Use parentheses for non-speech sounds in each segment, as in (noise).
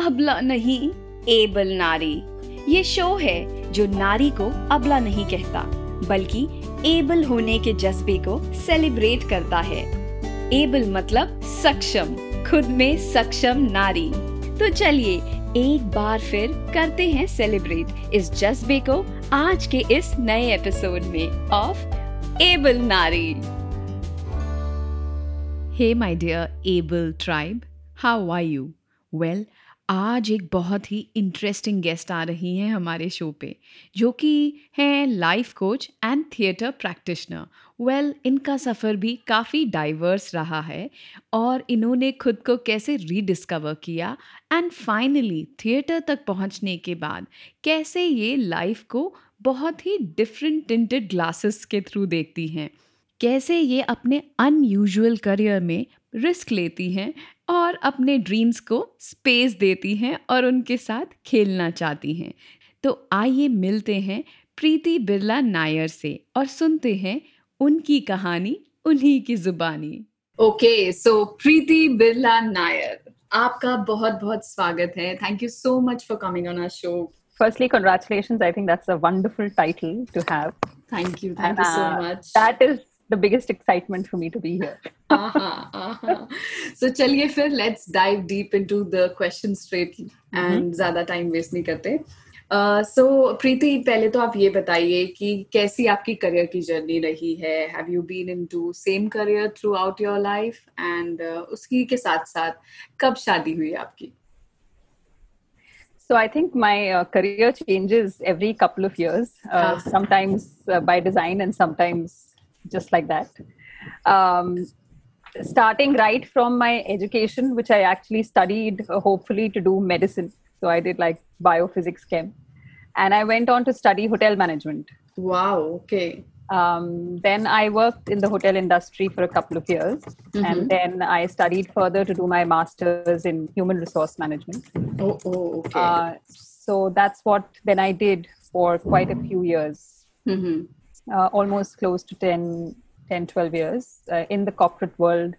अबला नहीं। एबल नारी। ये शो है जो नारी को अबला नहीं कहता, बल्कि एबल होने के जज्बे को सेलिब्रेट करता है। एबल मतलब सक्षम, खुद में सक्षम नारी। तो चलिए, एक बार फिर करते हैं सेलिब्रेट इस जज्बे को आज के इस नए एपिसोड में ऑफ़ एबल नारी। Hey my dear Able tribe how are you well आज एक बहुत ही इंटरेस्टिंग गेस्ट आ रही हैं हमारे शो पे, जो कि हैं life coach and theatre practitioner well इनका सफ़र भी काफ़ी डाइवर्स रहा है और इन्होंने खुद को कैसे रीडिस्कवर किया एंड फाइनली थिएटर तक पहुँचने के बाद कैसे ये लाइफ को बहुत ही डिफरेंट टिंटेड ग्लासेस के थ्रू देखती हैं। कैसे ये अपने अनयूजुअल करियर में रिस्क लेती हैं और अपने ड्रीम्स को स्पेस देती हैं और उनके साथ खेलना चाहती हैं। तो आइए मिलते हैं प्रीति बिरला नायर से और सुनते हैं उनकी कहानी उन्हीं की जुबानी। ओके सो प्रीति बिरला नायर आपका बहुत बहुत स्वागत है। Thank you so much for coming on our show firstly congratulations. I think that's a wonderful title to have. Thank you thank and, you so uh, much. that is the biggest excitement for me to be here. (laughs) uh-huh, uh-huh. So चलिए फिर let's dive deep into the question straight and mm-hmm. ज़्यादा time waste नहीं करते. सो uh, प्रीति पहले तो आप ये बताइए कि कैसी आपकी करियर की जर्नी रही है have you been into same career throughout your life and उसकी के साथ साथ कब शादी हुई आपकी So I think my uh, career changes every couple of years, uh, sometimes uh, by design and sometimes just like that. Um, starting right from my education, which I actually studied uh, hopefully to do medicine. So I did like biophysics chem. And I went on to study hotel management. Wow, okay. Um, then I worked in the hotel industry for a couple of years. Mm-hmm. And then I studied further to do my master's in human resource management. Oh, oh okay. Uh, so that's what then I did for quite a few years. Mm-hmm uh, almost close to 10, 10 12 years uh, in the corporate world,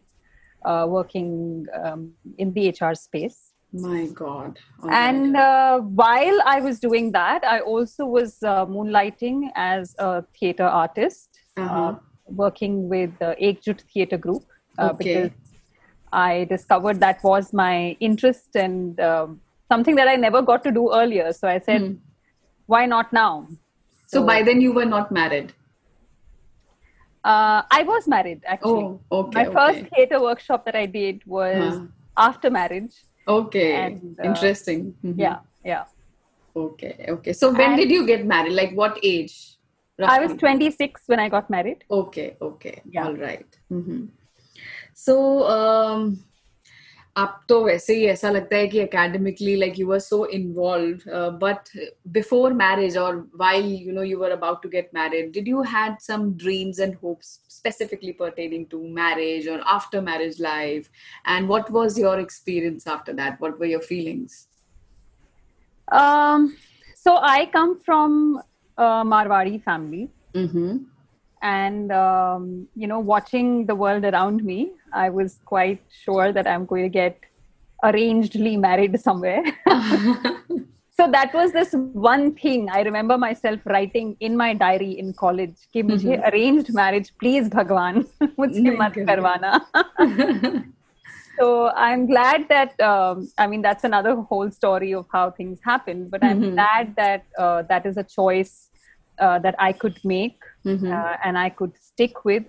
uh, working um, in the HR space. My God. Oh and uh, while I was doing that, I also was uh, moonlighting as a theater artist, uh-huh. working with the Ekjut Theater Group. okay. Because I discovered that was my interest and um, something that I never got to do earlier. So I said, hmm. why not now? So, so by then you were not married? Uh, I was married actually. Oh, okay. My okay. first theater workshop that I did was huh. after marriage. Okay. And, uh, Interesting. Mm-hmm. Yeah, yeah. Okay, okay. So when and did you get married? Like what age? Roughly? I was 26 when I got married. Okay, okay. Yeah. All right. mm-hmm. So um, अब तो वैसे ही ऐसा लगता है कि academically like you are so involve but before marriage और while you know you are about to get married did you had some dreams and hopes specifically pertaining to marriage or after marriage life and what was your experience after that what were your feelings um so i come from a marwari family mm-hmm and um, you know watching the world around me i was quite sure that i'm going to get arrangedly married somewhere (laughs) (laughs) so that was this one thing i remember myself writing in my diary in college ki mujhe mm-hmm. arranged marriage please bhagwan mujhse mat karwana so i'm glad that um, i mean that's another whole story of how things happen but i'm mm-hmm. glad that uh, that is a choice uh, that I could make mm-hmm. uh, and I could stick with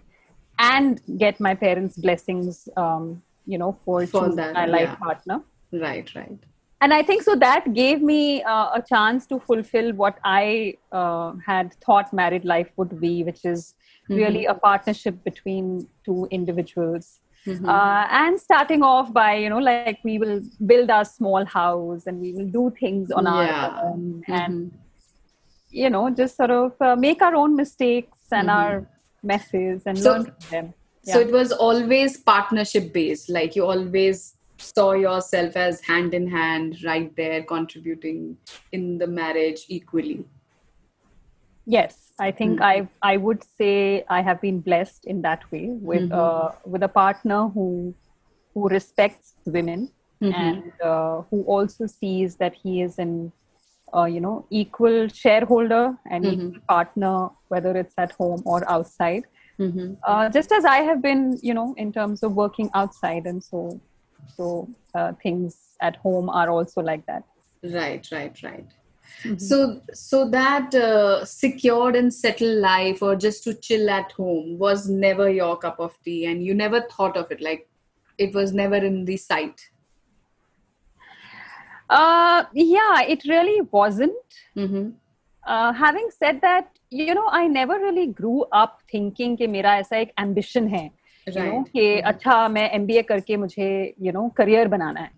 and get my parents' blessings, um, you know, for, for that, my life yeah. partner. Right, right. And I think so that gave me uh, a chance to fulfill what I uh, had thought married life would be, which is mm-hmm. really a partnership between two individuals. Mm-hmm. Uh, and starting off by you know like we will build our small house and we will do things on yeah. our own and mm-hmm you know just sort of uh, make our own mistakes and mm-hmm. our messes and so, learn from them yeah. so it was always partnership based like you always saw yourself as hand in hand right there contributing in the marriage equally yes i think mm-hmm. i i would say i have been blessed in that way with mm-hmm. uh, with a partner who who respects women mm-hmm. and uh, who also sees that he is an uh, you know equal shareholder and mm-hmm. equal partner whether it's at home or outside mm-hmm. uh, just as i have been you know in terms of working outside and so so uh, things at home are also like that right right right mm-hmm. so so that uh, secured and settled life or just to chill at home was never your cup of tea and you never thought of it like it was never in the sight uh, yeah, it really wasn't. Mm-hmm. Uh, having said that, you know, I never really grew up thinking कि मेरा ऐसा एक ambition है you know कि अच्छा मैं MBA करके मुझे you know career बनाना है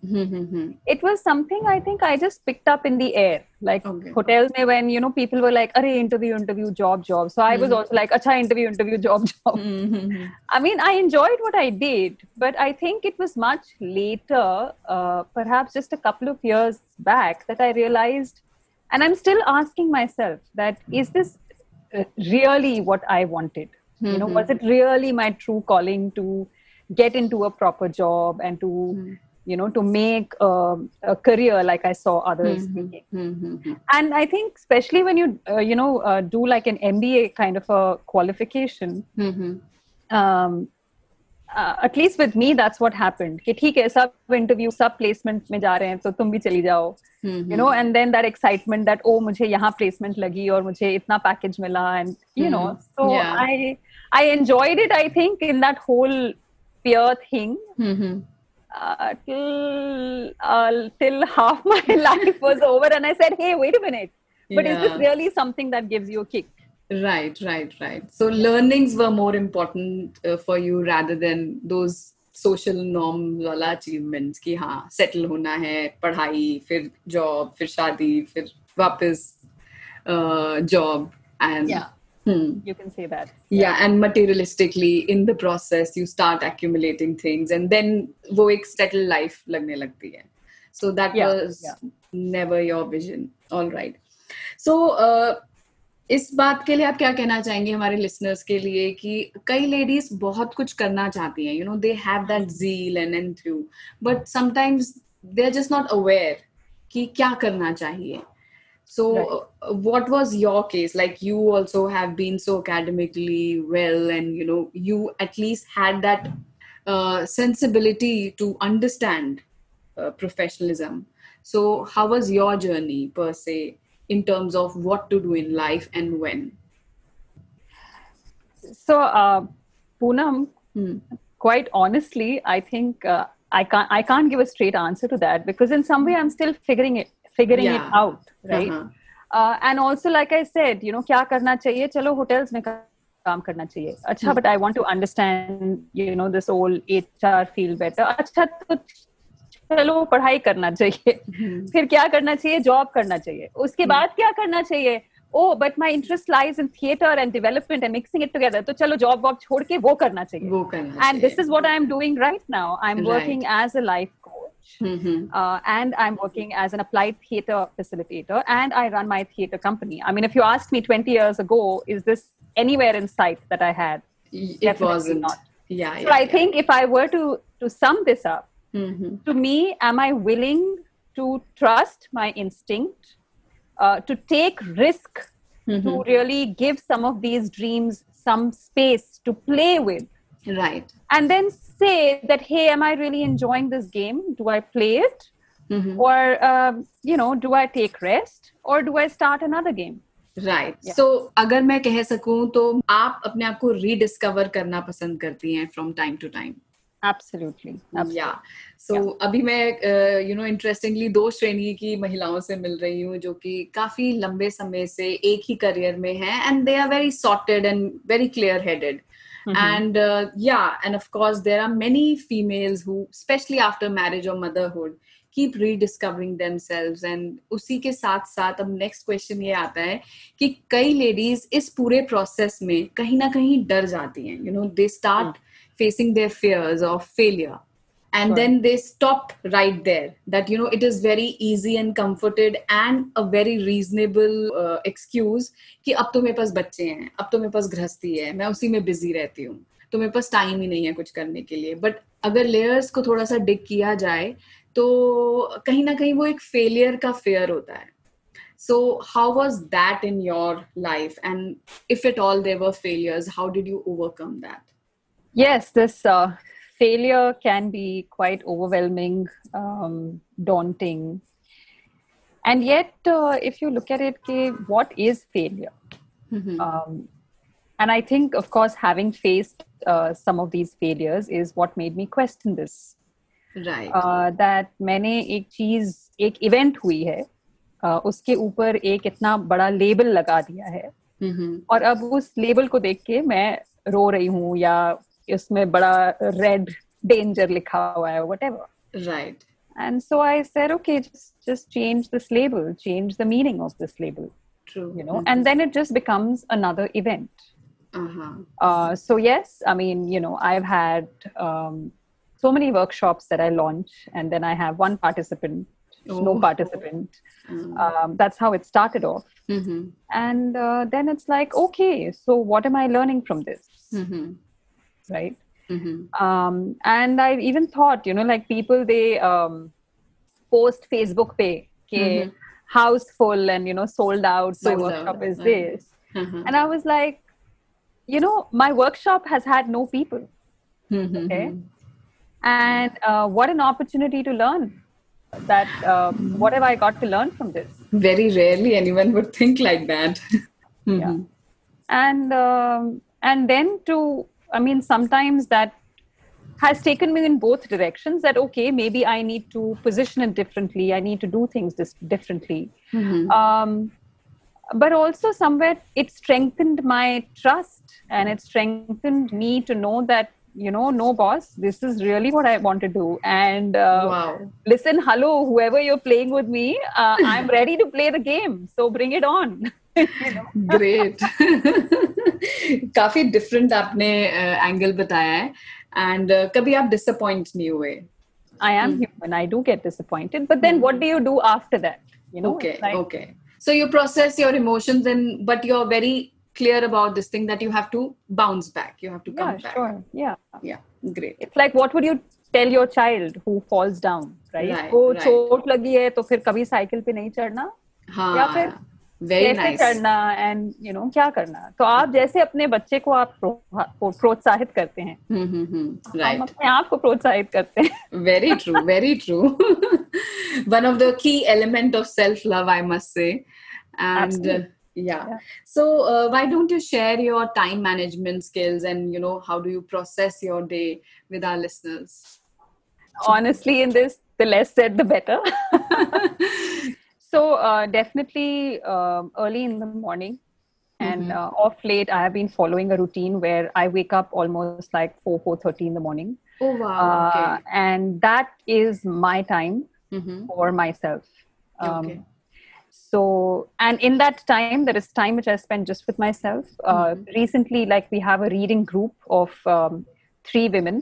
it was something I think I just picked up in the air like okay. hotels में when you know people were like अरे interview interview job job so I was also like अच्छा interview interview job job I mean I enjoyed what I did but I think it was much later uh, perhaps just a couple of years back that I realized and I'm still asking myself that is this really what I wanted mm-hmm. you know was mm-hmm. it really my true calling to get into a proper job and to mm-hmm. you know to make a, a, career like i saw others mm-hmm. making mm-hmm. and i think especially when you uh, you know uh, do like an mba kind of a qualification mm-hmm. um, uh, at least with me that's what happened कि ठीक है सब interview सब placement में जा रहे हैं तो तुम भी चली जाओ you know and then that excitement that ओ मुझे यहाँ प्लेसमेंट लगी और मुझे इतना पैकेज मिला and you know so I I enjoyed it, I think, in that whole peer thing. Mm-hmm. Uh, till uh, till half my life (laughs) was over, and I said, "Hey, wait a minute! But yeah. is this really something that gives you a kick?" Right, right, right. So learnings were more important uh, for you rather than those social norm वाला achievements कि हाँ settle होना है पढ़ाई फिर job फिर शादी फिर वापस job and Hmm. You can say that. Yeah. yeah. and materialistically, in the process, you start accumulating things, and then वो एक settled life लगने लगती है. So that yeah. was yeah. never your vision. All right. So uh, इस बात के लिए आप क्या कहना चाहेंगे हमारे लिसनर्स के लिए कि कई लेडीज़ बहुत कुछ करना चाहती हैं you know they have that zeal and and through but sometimes they are just not aware कि क्या करना चाहिए so right. uh, what was your case? Like you also have been so academically well and you know you at least had that uh, sensibility to understand uh, professionalism. So how was your journey per se in terms of what to do in life and when? So uh, Poonam, hmm. quite honestly i think uh, i can't i can't give a straight answer to that because in some way i'm still figuring it figuring yeah. it out right uh-huh. uh, and also like i said you know क्या करना चाहिए चलो hotels में काम करना चाहिए अच्छा but I want to understand you know this whole HR feel better अच्छा तो चलो पढ़ाई करना चाहिए फिर क्या करना चाहिए जॉब करना चाहिए उसके बाद क्या करना चाहिए oh but my interest lies in theater and development and mixing it together तो चलो job वॉब छोड़ के वो करना चाहिए वो करना and this is what I am doing right now I'm right. working as a life Mm-hmm. Uh, and I'm working as an applied theater facilitator, and I run my theater company. I mean, if you asked me 20 years ago, is this anywhere in sight that I had? It Definitely wasn't. Not. Yeah. So yeah, I yeah. think if I were to to sum this up, mm-hmm. to me, am I willing to trust my instinct, uh, to take risk, mm-hmm. to really give some of these dreams some space to play with? Right. And then say that hey am i really enjoying this game do i play it mm-hmm. or um, you know do i take rest or do i start another game right right. So so, अगर मैं कह सकूं तो आप अपने आप को rediscover करना पसंद करती हैं from time to time absolutely या सो अभी मैं यू नो इंटरेस्टिंगली दो श्रेणी की महिलाओं से मिल रही हूँ जो कि काफी लंबे समय से एक ही करियर में हैं and they are very sorted and very clear headed Mm-hmm. And uh, yeah, and of course, there are many females who, especially after marriage or motherhood, keep rediscovering themselves and उसी के साथ साथ अब next question ये आता है कि कई लेडीज़ इस पूरे प्रोसेस में कहीं ना कहीं डर जाती हैं you know they start facing their fears of failure and right. then they stop right there that you know it is very easy and comforted and a very reasonable uh, excuse कि अब तो मेरे पास बच्चे हैं अब तो मेरे पास गृहस्थी है मैं उसी में बिज़ी रहती हूँ तो मेरे पास टाइम ही नहीं है कुछ करने के लिए बट अगर लेयर्स को थोड़ा सा डिग किया जाए तो कहीं ना कहीं वो एक फेलियर का फेयर होता है so how was that in your life and if at all there were failures how did you overcome that yes this uh, failure can be quite overwhelming um, daunting and yet uh, if you look at it okay, what is failure mm-hmm. um, and i think of course having faced uh, some of these failures is what made me question this right uh, that मैंने एक चीज़ एक event हुई है uh, उसके ऊपर एक इतना बड़ा लेबल लगा दिया है mm-hmm. और अब उस लेबल को देख के मैं रो रही हूँ या इसमें बड़ा रेड डेंजर लिखा हुआ है what ever right and so i said okay just just change this label change the meaning of this label true you know and then it just becomes another event uh-huh. uh, so yes i mean you know i've had um, so many workshops that i launch and then i have one participant no Oh. participant Mm. um, that's how it started off Mhm. and uh, then it's like okay so what am i learning from this Mhm. right Mhm. um, and i even thought you know like people they um, post facebook pay okay Mhm. house full and you know sold out my Sold workshop out, is right. this Uh-huh. and i was like you know my workshop has had no people Mhm. okay and uh, what an opportunity to learn that um, what have i got to learn from this very rarely anyone would think like that (laughs) Yeah. and um, and then to i mean sometimes that has taken me in both directions that okay maybe i need to position it differently i need to do things dis- differently Mhm. um, but also somewhere it strengthened my trust and it strengthened me to know that you know no boss this is really what i want to do and uh, wow listen hello whoever you're playing with me uh, (laughs) i'm ready to play the game so bring it on (laughs) you know? Great (laughs) काफी different आपने angle बताया है and कभी आप disappoint नहीं हुए I am Mm. human. I do get disappointed. But then what do you do after that? You know? okay it's like- okay so you process your emotions and but you're very clear about this thing that you have to bounce back you have to come Yeah, back sure. Yeah. yeah great It's like what would you tell your child who falls down, right? Right, को right. चोट लगी है तो फिर कभी cycle पे नहीं चढ़ना या फिर हाँ very कैसे nice चढ़ना एंड यू नो क्या करना तो आप जैसे अपने बच्चे को आप प्रो- प्रो- प्रोत्साहित करते हैं hmm, hmm, hmm. हम right अपने आप को प्रोत्साहित करते हैं very true very true one of the key element of self love i must say and uh, Absolutely. Yeah. Yeah. so uh, why don't you share your time management skills and you know how do you process your day with our listeners honestly in this the less said the better (laughs) so uh, definitely um, early in the morning and Mhm. uh, off late i have been following a routine where i wake up almost like 4 4.30 in the morning oh wow uh, okay and that is my time Mhm. for myself um, Okay. So and in that time there is time which i spend just with myself uh, Mhm. recently like we have a reading group of um, three women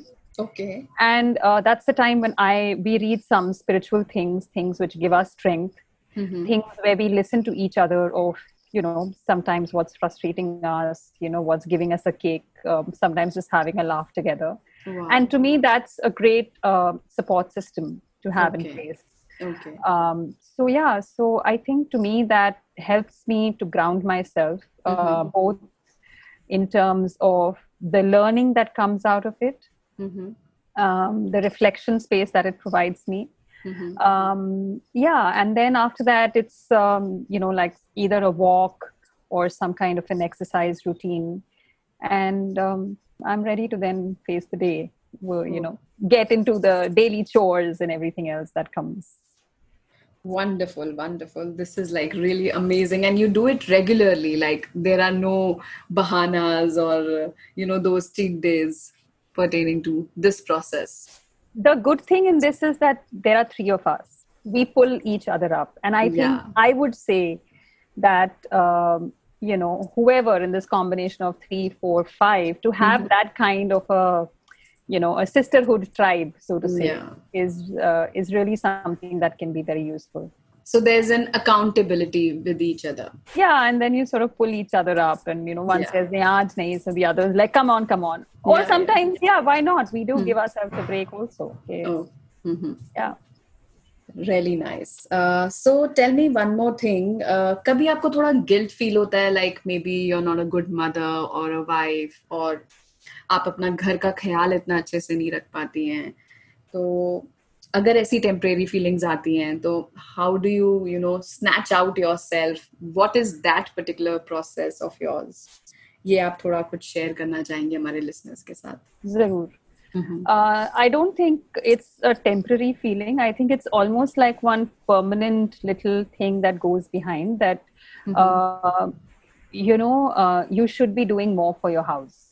okay and uh, that's the time when i we read some spiritual things things which give us strength Mhm. things where we listen to each other of you know sometimes what's frustrating us you know what's giving us a kick um, sometimes just having a laugh together wow. and to me that's a great uh, support system to have in place okay um, so yeah so i think to me that helps me to ground myself uh, Mhm. both in terms of the learning that comes out of it Mhm. um, the reflection space that it provides me Mhm. um, yeah and then after that it's um, you know like either a walk or some kind of an exercise routine and um, i'm ready to then face the day you know get into the daily chores and everything else that comes Wonderful, wonderful. This is like really amazing. And you do it regularly. Like there are no bahanas or, you know, those cheat days pertaining to this process. the good thing in this is that there are three of us we pull each other up and i think Yeah. i would say that um, you know whoever in this combination of three four five to have Mhm. that kind of a you know a sisterhood tribe so to say yeah. is uh, is really something that can be very useful so there's an accountability with each other yeah and then you sort of pull each other up and you know one yeah. says yeah nice, and the other is like come on come on or yeah, sometimes yeah. yeah. why not we do hmm. give ourselves a break also okay. oh. Mm-hmm. yeah really nice uh, so tell me one more thing uh, kabhi aapko thoda guilt feel hota hai like maybe you're not a good mother or a wife or आप अपना घर का ख्याल इतना अच्छे से नहीं रख पाती हैं। तो अगर ऐसी टेम्परेरी फीलिंग्स आती हैं तो how do you you know snatch out yourself what is that particular process of yours ये आप थोड़ा कुछ शेयर करना चाहेंगे हमारे लिसनर्स के साथ। ज़रूर। I don't think it's a temporary feeling I think it's almost like one permanent little thing that goes behind that you know you should be doing more for your house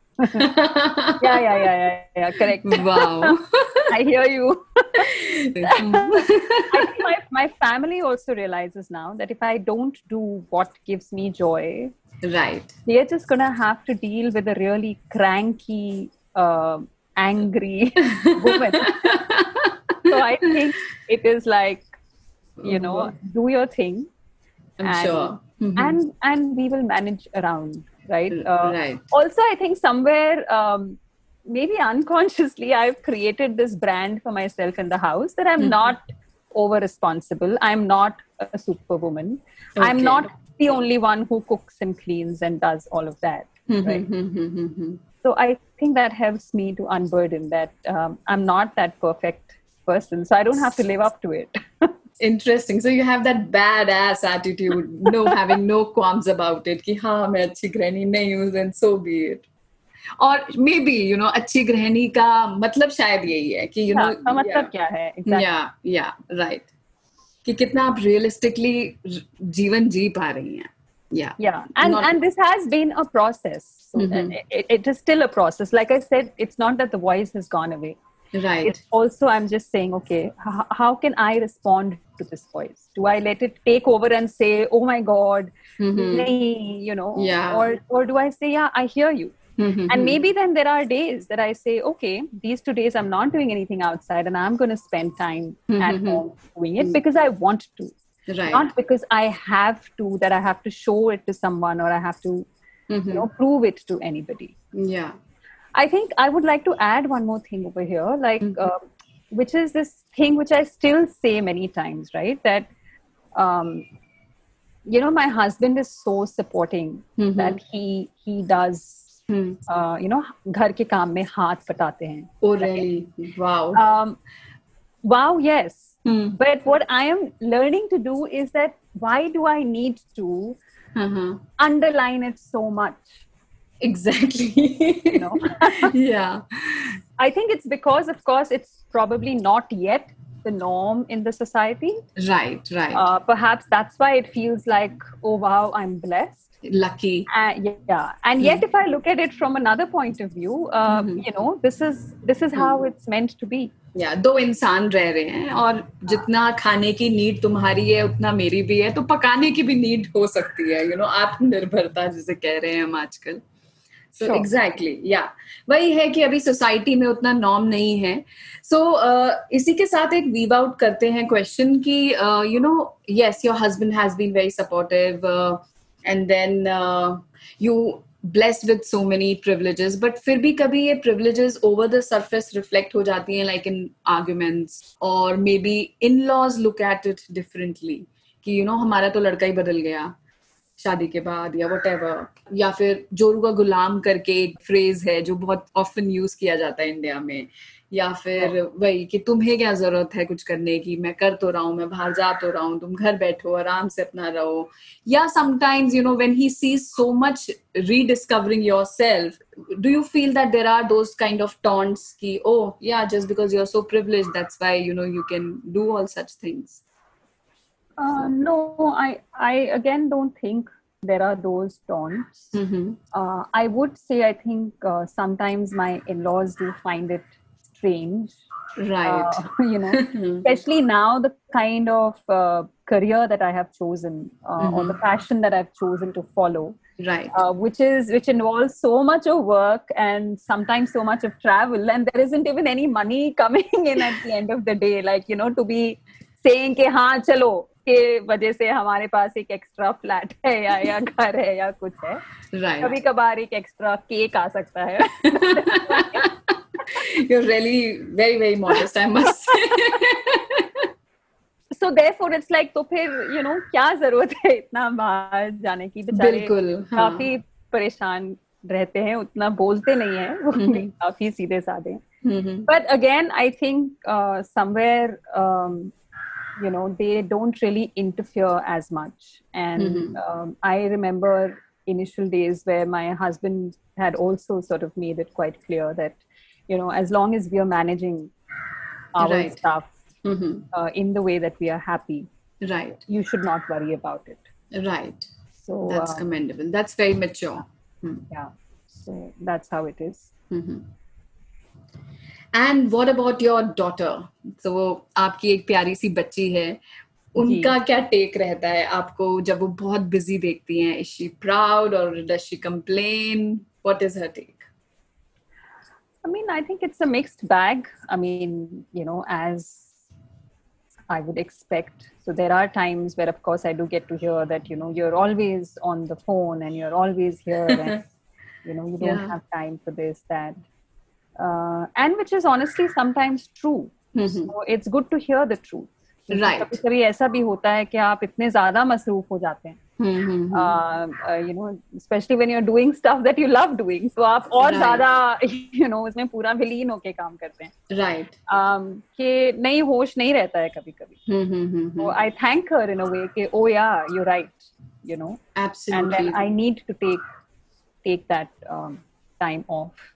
(laughs) yeah, yeah, yeah, yeah, yeah. Correct. Wow. (laughs) I hear you. (laughs) I think my, my family also realizes now that if I don't do what gives me joy, right they're just gonna have to deal with a really cranky uh, angry woman so i think it is like you know mm-hmm. do your thing i'm and, sure mm-hmm. and and we will manage around right uh, right also i think somewhere um, maybe unconsciously i've created this brand for myself in the house that i'm mm-hmm. not over responsible i'm not a superwoman okay. i'm not the only one who cooks and cleans and does all of that. Mm-hmm, right? Mm-hmm, mm-hmm, so I think that helps me to unburden that um, I'm not that perfect person, so I don't have to live up to it. (laughs) Interesting. So you have that badass attitude, no (laughs) having no qualms about it. कि हाँ मैं अच्छी गृहिणी नहीं हूँ, then so be it. और may be you know अच्छी गृहिणी का मतलब शायद यही है कि यू नो मतलब क्या है या या राइट कि कितना आप रियलिस्टिकली जीवन जी पा रही हैं yeah yeah and not... and this has been a process so mm-hmm. it, it is still a process like i said it's not that the voice has gone away right it's also i'm just saying okay h- how can i respond to this voice do i let it take over and say oh my god mm-hmm. you know yeah or or do i say yeah i hear you Mm-hmm. And maybe then there are days that I say, okay, these two days I'm not doing anything outside and I'm going to spend time mm-hmm. at home doing it because I want to. Right. Not because I have to, that I have to show it to someone or I have to, mm-hmm. you know, prove it to anybody. Yeah. I think I would like to add one more thing over here, like, uh, which is this thing which I still say many times, right? That, um, you know, my husband is so supporting that he he does you know घर के काम में हाथ पटाते हैं oh really wow um, wow yes hmm. but what i am learning to do is that why do i need to uh-huh. underline it so much Exactly you know yeah i think it's because of course it's probably not yet the norm in the society right right uh, perhaps that's why it feels like oh wow i'm blessed lucky uh, yeah and yet if i look at it from another point of view uh, mm-hmm. you know this is this is how it's meant to be या दो इंसान रह रहे हैं और जितना खाने की नीड तुम्हारी है उतना मेरी भी है तो पकाने की भी नीड हो सकती है यू नो आत्मनिर्भरता जिसे कह रहे हैं हम आजकल सो एग्जैक्टली या वही है कि अभी सोसाइटी में उतना नॉर्म नहीं है। सो so, uh, इसी के साथ एक वीव आउट करते हैं क्वेश्चन की you know yes your husband has been very supportive and then you blessed with so many privileges but फिर भी कभी ये privileges over the surface reflect हो जाती हैं लाइक इन आर्ग्यूमेंट्स और maybe in-laws look at it differently कि you you know know, हमारा तो लड़का ही बदल गया। शादी के बाद या वट या फिर जोरू का गुलाम करके एक फ्रेज है जो बहुत ऑफन यूज़ किया जाता है इंडिया में या फिर हाँ। वही कि तुम्हें क्या ज़रूरत है कुछ करने की मैं कर तो रहा हूँ मैं बाहर जा तो रहा हूँ तुम घर बैठो आराम से अपना रहो या sometimes you know when he sees so much rediscovering yourself do you feel that there are those kind of taunts की ओ या just because you are so privilege that's why you know you can do all such things Uh, no, I, I again don't think there are those taunts. Mm-hmm. Uh, I would say I think uh, sometimes my in-laws do find it strange, right? Uh, (laughs) you know, (laughs) mm-hmm. especially now the kind of uh, career that I have chosen uh, mm-hmm. or the passion that I've chosen to follow, right? which is which involves so much of work and sometimes so much of travel, and there isn't even any money (laughs) coming in at the end of the day. Like you know, to be saying, "Ke ha, chalo." के वजह से हमारे पास एक extra flat है या या घर है या कुछ है। Right. कभी कभार एक एक्स्ट्रा केक आ सकता है। (laughs) You're really very very modest i must say. (laughs) So therefore it's like तो फिर you know क्या ज़रूरत है इतना बाहर जाने की? बेचारे बिल्कुल काफ़ी परेशान रहते हैं उतना बोलते नहीं है वो काफ़ी सीधे साधे but again I think um, you know they don't really interfere as much and mm-hmm. um, i remember initial days where my husband had also sort of made it quite clear that you know as long as we are managing our right. stuff mm-hmm. uh, in the way that we are happy right you should not worry about it right so that's uh, commendable that's very mature hmm. yeah so that's how it is. Mm-hmm. and what about your daughter so आपकी एक प्यारी सी बच्ची है उनका क्या take रहता है आपको जब वो बहुत बिजी देखती हैं इज शी प्राउड और does she complain what is her take I mean, I think it's a mixed bag. I mean, you know, as I would expect. So there are times where, of course, I do get to hear that, you know, you're always on the phone and you're always here and, (laughs) you know, you don't yeah. have time for this, that. uh, and which is honestly sometimes true. Mm-hmm. so it's good to hear the truth. ऐसा भी होता है कि आप इतने ज़्यादा मसरूफ हो जाते हैं। mm-hmm. uh, uh, आप और ज़्यादा उसमें पूरा विलीन होके काम करते हैं। राइट um, कि नहीं होश नहीं रहता है कभी कभी। आई thank her in a way oh yeah you right you know and I need to take take that time off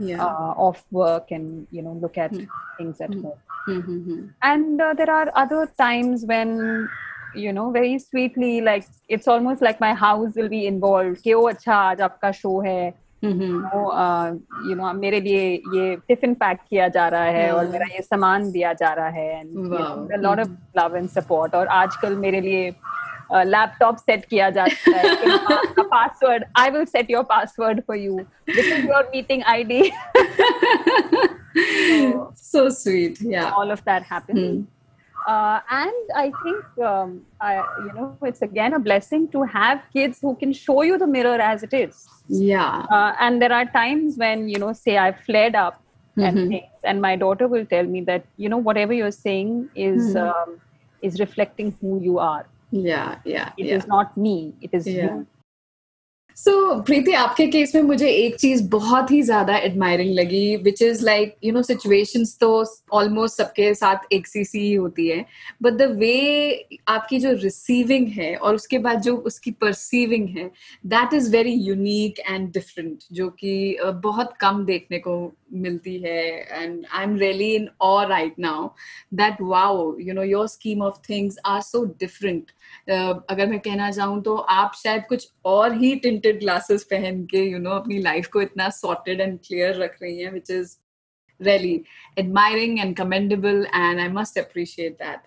yeah. uh, off work and you know look at mm-hmm. things at home mm-hmm. and uh, there are other times when you know very sweetly like it's almost like my house will be involved कि ओ अच्छा आज आपका show है you know मेरे लिए ये tiffin pack किया जा रहा है और मेरा ये सामान दिया जा रहा है lot of love and support और आजकल मेरे लिए लैपटॉप सेट किया जाता है password I will set your password for you this is your meeting ID so sweet yeah all of that happens mm. uh, and I think um, I, you know it's again a blessing to have kids who can show you the mirror as it is. Yeah. Uh, and there are times when you know, say I've flared up mm-hmm. and things, and my daughter will tell me that you know whatever you're saying is mm-hmm. um, is reflecting who you are. Yeah, yeah. It yeah. is not me. It is yeah. you. So so, Preeti आपके case में मुझे एक चीज़ बहुत ही ज़्यादा admiring लगी which is like you know situations तो almost सबके साथ एक सी सी ही होती है। बट द वे आपकी जो रिसीविंग है और उसके बाद जो उसकी परसीविंग है that is very unique and different जो कि बहुत कम देखने को मिलती है। And I am really in awe right now that wow you know your scheme of things are so different अगर मैं कहना चाहूँ तो आप शायद कुछ और ही टिंटेड ग्लासेस पहन के यू you नो know, अपनी लाइफ को इतना सॉर्टेड एंड क्लियर रख रही हैं which is really admiring and commendable and i must appreciate that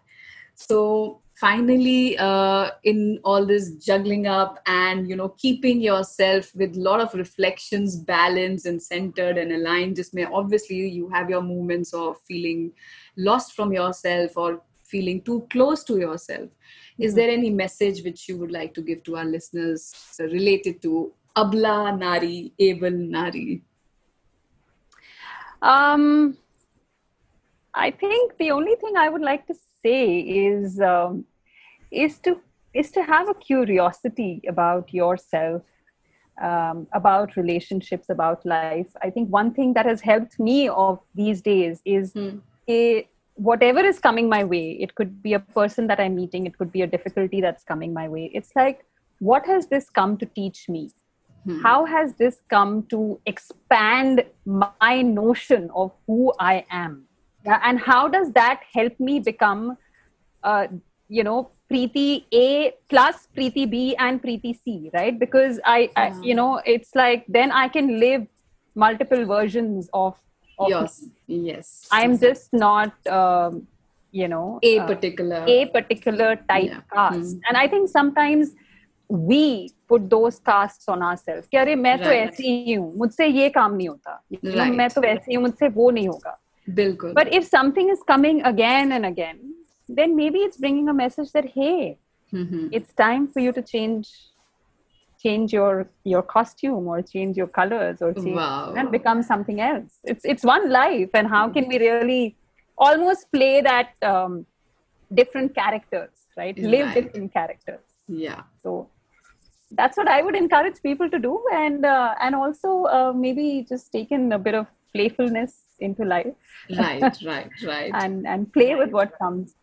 so finally uh, in all this juggling up and you know keeping yourself with a lot of reflections balanced and centered and aligned just may obviously you have your moments of feeling lost from yourself or feeling too close to yourself is mm-hmm. there any message which you would like to give to our listeners related to abla nari able nari um i think the only thing i would like to say is um, is to is to have a curiosity about yourself um, about relationships about life i think one thing that has helped me of these days is mm. a whatever is coming my way it could be a person that i'm meeting it could be a difficulty that's coming my way. It's like what has this come to teach me? Hmm. how has this come to expand my notion of who i am? Yeah, and how does that help me become uh, you know preeti a plus preeti b and preeti c right? Because I, I you know it's like then i can live multiple versions of of yes yes i'm just not um, you know a uh, particular a particular type Yeah. caste Hmm. and i think sometimes we put those castes on ourselves कि अरे मैं तो Right. ऐसी ही हूँ मुझसे ये काम नहीं होता You know, Right. मैं तो ऐसी हूँ मुझसे वो नहीं होगा बिल्कुल but if something is coming again and again then maybe it's bringing a message that hey Mhm. it's time for you to change change your your costume or change your colors or change Wow. and become something else. It's it's one life and how can we really almost play that um, different characters right? Live Right. different characters. Yeah. So that's what i would encourage people to do and uh, and also uh, maybe just take in a bit of playfulness into life. Right (laughs) right right. And and play with what comes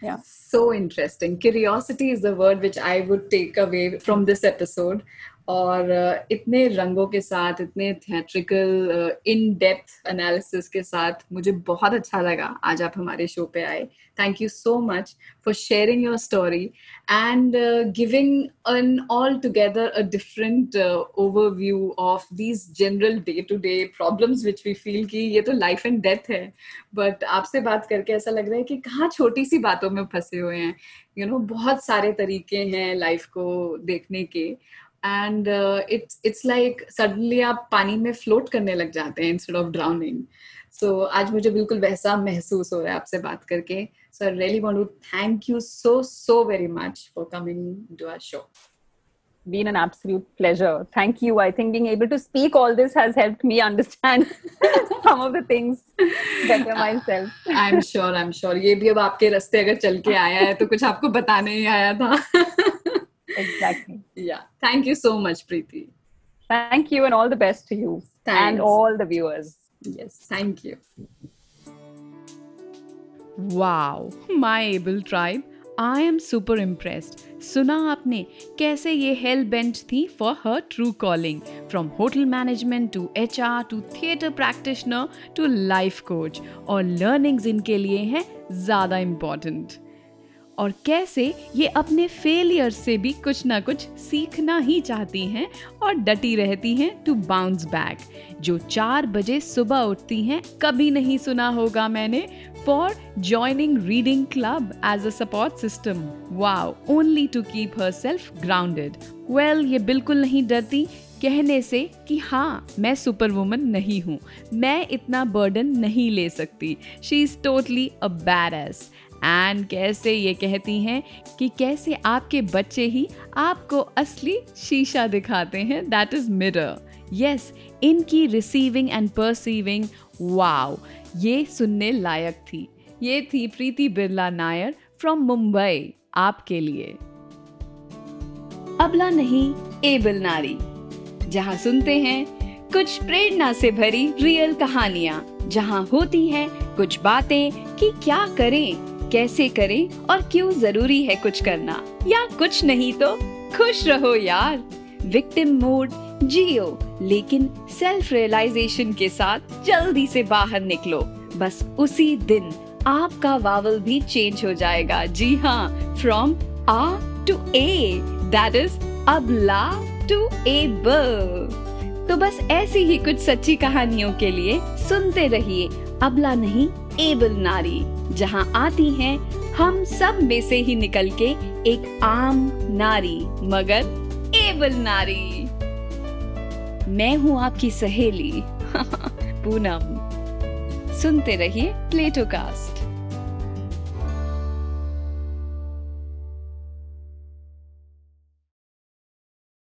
yeah. So interesting. Curiosity is the word which i would take away from this episode और इतने रंगों के साथ इतने theatrical in depth analysis के साथ मुझे बहुत अच्छा लगा आज आप हमारे शो पे आए। Thank you so much for sharing your story and giving an all a a different overview of these general day to day problems which we feel कि ये तो लाइफ एंड डेथ है। बट आपसे बात करके ऐसा लग रहा है कि कहाँ छोटी सी बातों में फंसे हुए हैं। यू you नो know, बहुत सारे तरीके हैं लाइफ को देखने के। And it's it's like suddenly आप पानी में फ्लोट करने लग जाते हैं इंस्टेड ऑफ़ ड्राउनिंग सो आज मुझे बिल्कुल वैसा महसूस हो रहा है आपसे बात करके so I really want to thank you so so very much for coming to our show been an absolute pleasure. Thank you. I think being able to speak all this has helped me understand (laughs) some of the things better myself. I am sure I am sure ये भी अब आपके रास्ते अगर चल के आया है तो कुछ आपको बताने ही आया था Exactly. Yeah thank you so much Preeti Thank you and all the best to you Thanks. and all the viewers. Yes thank you wow my able tribe I am super impressed सुना आपने कैसे ये hell bent थी for her true calling from hotel management to H R to theatre practitioner to life coach और learnings इनके लिए हैं ज़्यादा इंपॉर्टेंट और कैसे ये अपने फेलियर से भी कुछ ना कुछ सीखना ही चाहती हैं और डटी रहती हैं टू बाउंस बैक जो चार बजे सुबह उठती हैं, कभी नहीं सुना होगा मैंने। For joining reading club as a support system wow only to keep herself grounded well ये बिल्कुल नहीं डरती कहने से कि हाँ मैं सुपर वुमन नहीं हूँ। मैं इतना बर्डन नहीं ले सकती। She is totally a bad and कैसे ये कहती हैं कि कैसे आपके बच्चे ही आपको असली शीशा दिखाते हैं? दैट इज़ मिरर यस इनकी रिसीविंग एंड परसीविंग वाओ ये सुनने लायक थी। ये थी प्रीति बिरला नायर फ्रॉम मुंबई, आपके लिए। अबला नहीं, एबल नारी। जहाँ सुनते हैं, कुछ प्रेरणा से भरी रियल कहानियाँ। जहाँ होती हैं कुछ बातें कि क्या करें। कैसे करें और क्यों ज़रूरी है कुछ करना? या कुछ नहीं तो खुश रहो यार। विक्टिम मोड जियो। लेकिन सेल्फ रियलाइजेशन के साथ जल्दी से बाहर निकलो। बस उसी दिन आपका वावल भी चेंज हो जाएगा। जी हाँ from uh to A that is अबला टू एबल तो बस ऐसी ही कुछ सच्ची कहानियों के लिए सुनते रहिए। अबला नहीं एबल नारी। जहाँ आती हैं, हम सब में से ही निकल के एक आम नारी, मगर एबल नारी। मैं हूँ आपकी सहेली, (laughs) पूनम। सुनते रहिए प्लेटो कास्ट।